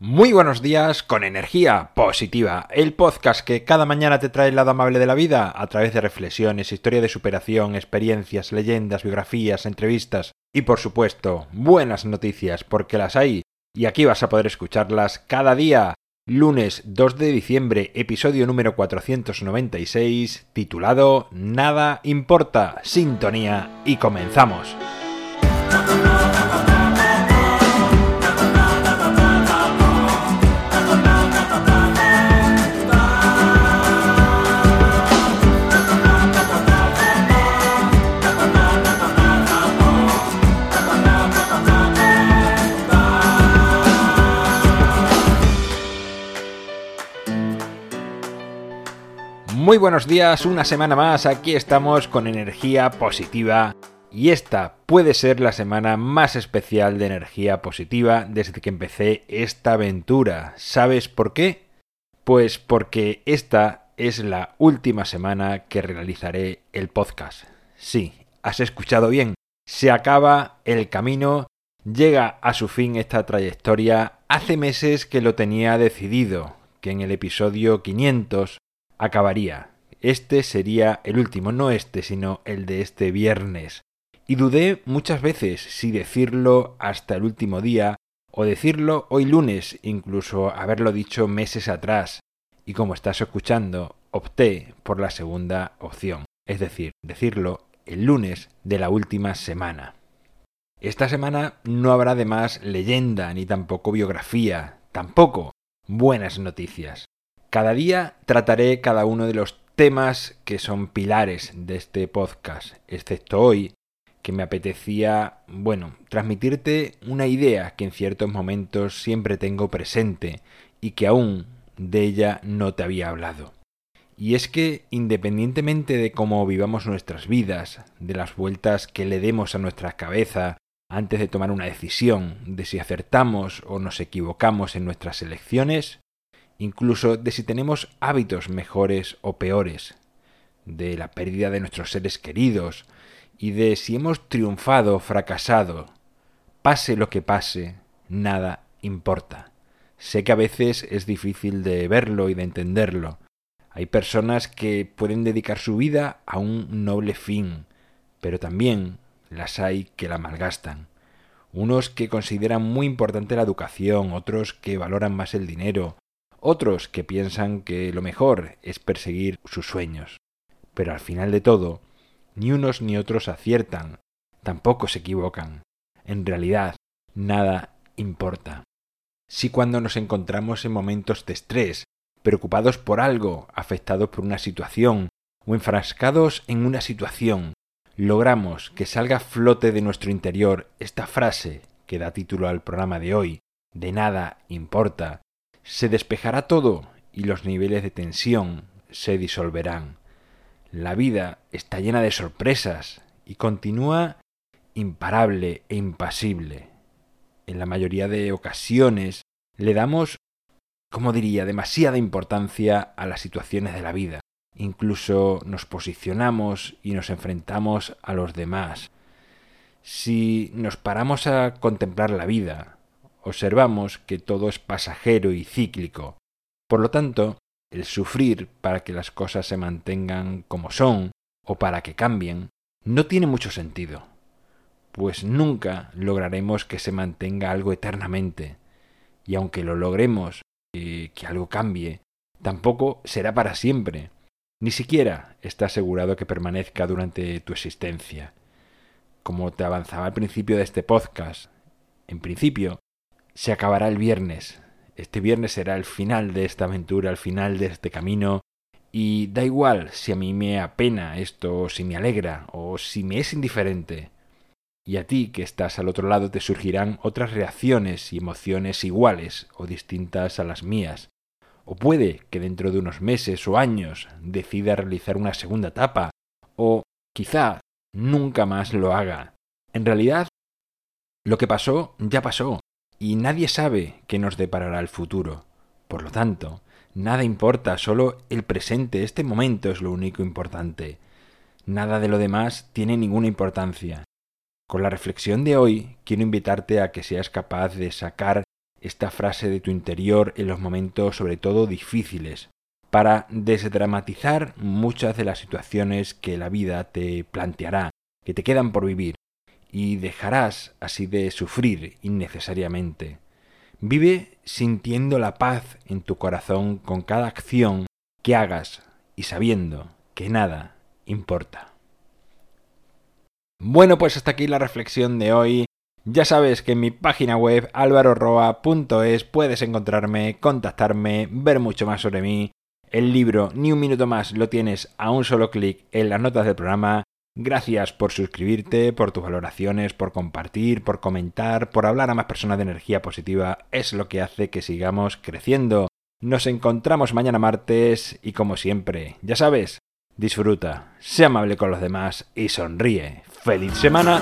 Muy buenos días con energía positiva, el podcast que cada mañana te trae el lado amable de la vida a través de reflexiones, historia de superación, experiencias, leyendas, biografías, entrevistas y por supuesto buenas noticias porque las hay y aquí vas a poder escucharlas cada día. Lunes 2 de diciembre, episodio número 496, titulado Nada importa, sintonía y comenzamos. Muy buenos días, una semana más, aquí estamos con energía positiva y esta puede ser la semana más especial de energía positiva desde que empecé esta aventura. ¿Sabes por qué? Pues porque esta es la última semana que realizaré el podcast. Sí, has escuchado bien. Se acaba el camino, llega a su fin esta trayectoria. Hace meses que lo tenía decidido, que en el episodio 500 acabaría. Este sería el último, no este, sino el de este viernes. Y dudé muchas veces si decirlo hasta el último día o decirlo hoy lunes, incluso haberlo dicho meses atrás. Y como estás escuchando, opté por la segunda opción, es decir, decirlo el lunes de la última semana. Esta semana no habrá de más leyenda ni tampoco biografía, tampoco buenas noticias. Cada día trataré cada uno de los temas que son pilares de este podcast, excepto hoy, que me apetecía, bueno, transmitirte una idea que en ciertos momentos siempre tengo presente y que aún de ella no te había hablado. Y es que, independientemente de cómo vivamos nuestras vidas, de las vueltas que le demos a nuestra cabeza antes de tomar una decisión, de si acertamos o nos equivocamos en nuestras elecciones, incluso de si tenemos hábitos mejores o peores, de la pérdida de nuestros seres queridos y de si hemos triunfado o fracasado. Pase lo que pase, nada importa. Sé que a veces es difícil de verlo y de entenderlo. Hay personas que pueden dedicar su vida a un noble fin, pero también las hay que la malgastan. Unos que consideran muy importante la educación, otros que valoran más el dinero, otros que piensan que lo mejor es perseguir sus sueños. Pero al final de todo, ni unos ni otros aciertan, tampoco se equivocan. En realidad, nada importa. Si cuando nos encontramos en momentos de estrés, preocupados por algo, afectados por una situación o enfrascados en una situación, logramos que salga a flote de nuestro interior esta frase que da título al programa de hoy, de nada importa, se despejará todo y los niveles de tensión se disolverán. La vida está llena de sorpresas y continúa imparable e impasible. En la mayoría de ocasiones le damos, como diría, demasiada importancia a las situaciones de la vida. Incluso nos posicionamos y nos enfrentamos a los demás. Si nos paramos a contemplar la vida, observamos que todo es pasajero y cíclico. Por lo tanto, el sufrir para que las cosas se mantengan como son o para que cambien no tiene mucho sentido, pues nunca lograremos que se mantenga algo eternamente, y aunque lo logremos eh, que algo cambie, tampoco será para siempre, ni siquiera está asegurado que permanezca durante tu existencia. Como te avanzaba al principio de este podcast, en principio, se acabará el viernes. Este viernes será el final de esta aventura, el final de este camino. Y da igual si a mí me apena esto, o si me alegra, o si me es indiferente. Y a ti que estás al otro lado te surgirán otras reacciones y emociones iguales o distintas a las mías. O puede que dentro de unos meses o años decida realizar una segunda etapa, o quizá nunca más lo haga. En realidad, lo que pasó ya pasó, y nadie sabe qué nos deparará el futuro. Por lo tanto, nada importa, solo el presente, este momento es lo único importante. Nada de lo demás tiene ninguna importancia. Con la reflexión de hoy, quiero invitarte a que seas capaz de sacar esta frase de tu interior en los momentos sobre todo difíciles, para desdramatizar muchas de las situaciones que la vida te planteará, que te quedan por vivir, y dejarás así de sufrir innecesariamente. Vive sintiendo la paz en tu corazón con cada acción que hagas y sabiendo que nada importa. Bueno, pues hasta aquí la reflexión de hoy. Ya sabes que en mi página web alvaroroa.es puedes encontrarme, contactarme, ver mucho más sobre mí. El libro Ni un minuto más lo tienes a un solo clic en las notas del programa. Gracias por suscribirte, por tus valoraciones, por compartir, por comentar, por hablar a más personas de energía positiva. Es lo que hace que sigamos creciendo. Nos encontramos mañana martes y como siempre, ya sabes, disfruta, sea amable con los demás y sonríe. ¡Feliz semana!